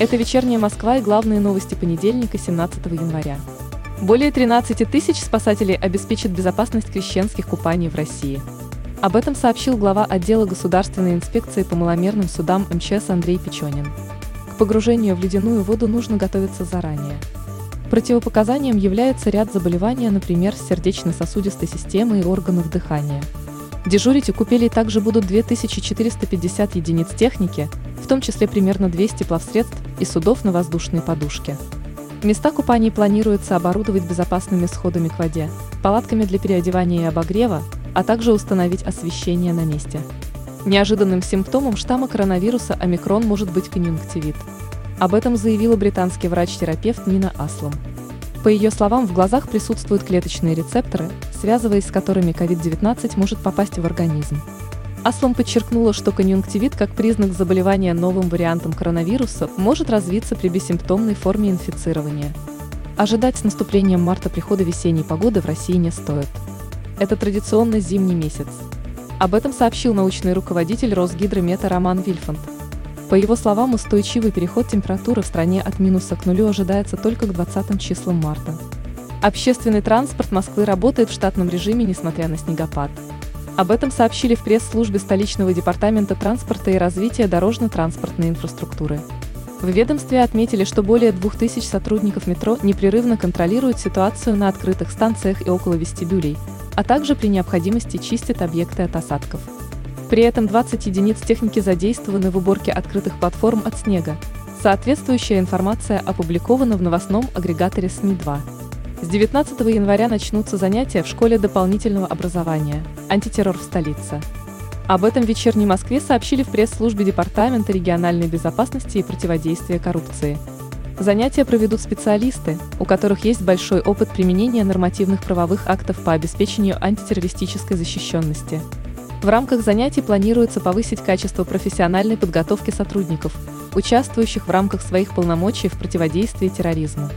Это «Вечерняя Москва» и главные новости понедельника, 17 января. Более 13 тысяч спасателей обеспечат безопасность крещенских купаний в России. Об этом сообщил глава отдела государственной инспекции по маломерным судам МЧС Андрей Печенин. К погружению в ледяную воду нужно готовиться заранее. Противопоказанием является ряд заболеваний, например, сердечно-сосудистой системы и органов дыхания. Дежурить у купелей также будут 2450 единиц техники, в том числе примерно 200 плавсредств и судов на воздушной подушке. Места купаний планируется оборудовать безопасными сходами к воде, палатками для переодевания и обогрева, а также установить освещение на месте. Неожиданным симптомом штамма коронавируса омикрон может быть конъюнктивит. Об этом заявила британский врач-терапевт Нина Аслом. По ее словам, в глазах присутствуют клеточные рецепторы, связываясь с которыми COVID-19 может попасть в организм. Аслом подчеркнула, что конъюнктивит как признак заболевания новым вариантом коронавируса может развиться при бессимптомной форме инфицирования. Ожидать с наступлением марта прихода весенней погоды в России не стоит. Это традиционно зимний месяц. Об этом сообщил научный руководитель Росгидромета Роман Вильфанд. По его словам, устойчивый переход температуры в стране от минуса к нулю ожидается только к 20 числам марта. Общественный транспорт Москвы работает в штатном режиме, несмотря на снегопад. Об этом сообщили в пресс-службе столичного департамента транспорта и развития дорожно-транспортной инфраструктуры. В ведомстве отметили, что более 2000 сотрудников метро непрерывно контролируют ситуацию на открытых станциях и около вестибюлей, а также при необходимости чистят объекты от осадков. При этом 20 единиц техники задействованы в уборке открытых платформ от снега. Соответствующая информация опубликована в новостном агрегаторе СМИ-2. С 19 января начнутся занятия в школе дополнительного образования «Антитеррор в столице». Об этом в «Вечерней Москве» сообщили в пресс-службе Департамента региональной безопасности и противодействия коррупции. Занятия проведут специалисты, у которых есть большой опыт применения нормативных правовых актов по обеспечению антитеррористической защищенности. В рамках занятий планируется повысить качество профессиональной подготовки сотрудников, участвующих в рамках своих полномочий в противодействии терроризму.